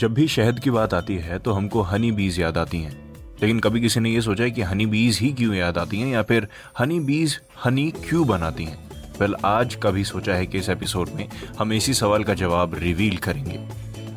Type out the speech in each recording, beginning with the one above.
जब भी शहद की बात आती है तो हमको हनी बीज याद आती हैं। लेकिन कभी किसी ने ये सोचा है कि हनी बीज ही क्यों याद आती हैं, या फिर हनी बीज हनी क्यों बनाती हैं? वेल, आज कभी सोचा है कि इस एपिसोड में हम इसी सवाल का जवाब रिवील करेंगे।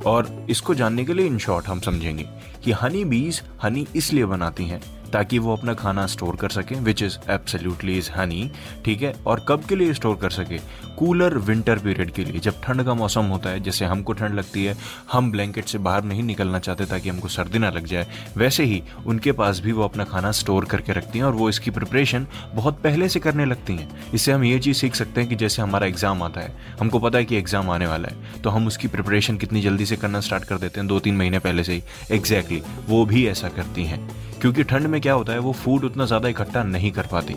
और इसको जानने के लिए इन शॉर्ट हम समझेंगे कि हनी बीज हनी इसलिए बनाती हैं ताकि वो अपना खाना स्टोर कर सकें which is absolutely is honey ठीक है? और कब के लिए स्टोर कर सके? कूलर विंटर पीरियड के लिए। जब ठंड का मौसम होता है जैसे हमको ठंड लगती है हम ब्लैंकेट से बाहर नहीं निकलना चाहते ताकि हमको सर्दी ना लग जाए। वैसे ही उनके पास भी वो अपना खाना स्टोर करके रखती हैं और वो इसकी प्रिपरेशन बहुत पहले से करने लगती हैं। इससे हम ये चीज़ सीख सकते हैं कि जैसे हमारा एग्ज़ाम आता है हमको पता है कि एग्ज़ाम आने वाला है तो हम उसकी प्रिपरेशन कितनी जल्दी से करना स्टार्ट कर देते हैं दो तीन महीने पहले से ही। एग्जैक्टली exactly, वो भी ऐसा करती हैं। क्योंकि ठंड में क्या होता है, वो फ़ूड उतना ज़्यादा इकट्ठा नहीं कर पाती।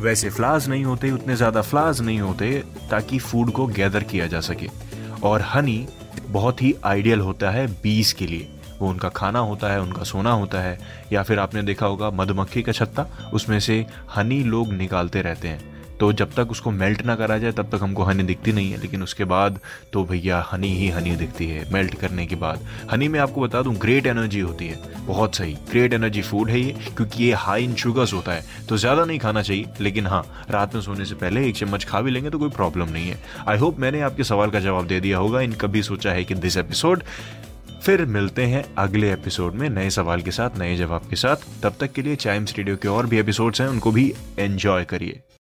वैसे फ्लाज नहीं होते, उतने ज़्यादा फ्लाज नहीं होते, ताकि फ़ूड को गैदर किया जा सके। और हनी बहुत ही आइडियल होता है बीस के लिए। वो उनका खाना होता है, उनका सोना होता है, या फिर आपने देखा होगा, मधुमक्खी का छत्ता, उसमें से हनी लोग निकालते रहते हैं। तो जब तक उसको मेल्ट ना करा जाए, तब तक हमको हनी दिखती नहीं है। लेकिन उसके बाद तो भैया हनी ही हनी दिखती है मेल्ट करने के बाद। हनी में आपको बता दूँ ग्रेट एनर्जी होती है। बहुत सही। ग्रेट एनर्जी फ़ूड है ये, क्योंकि ये हाई इन शुगर्स होता है। तो ज़्यादा नहीं खाना चाहिए, लेकिन हाँ रात में सोने से पहले एक चम्मच खा भी लेंगे तो कोई प्रॉब्लम नहीं है। आई होप मैंने आपके सवाल का जवाब दे दिया होगा। इन कभी सोचा है कि दिस एपिसोड फिर मिलते हैं अगले एपिसोड में नए सवाल के साथ, नए जवाब के साथ। तब तक के लिए चाइम्स रेडियो के और भी एपिसोड्स हैं, उनको भी एंजॉय करिए।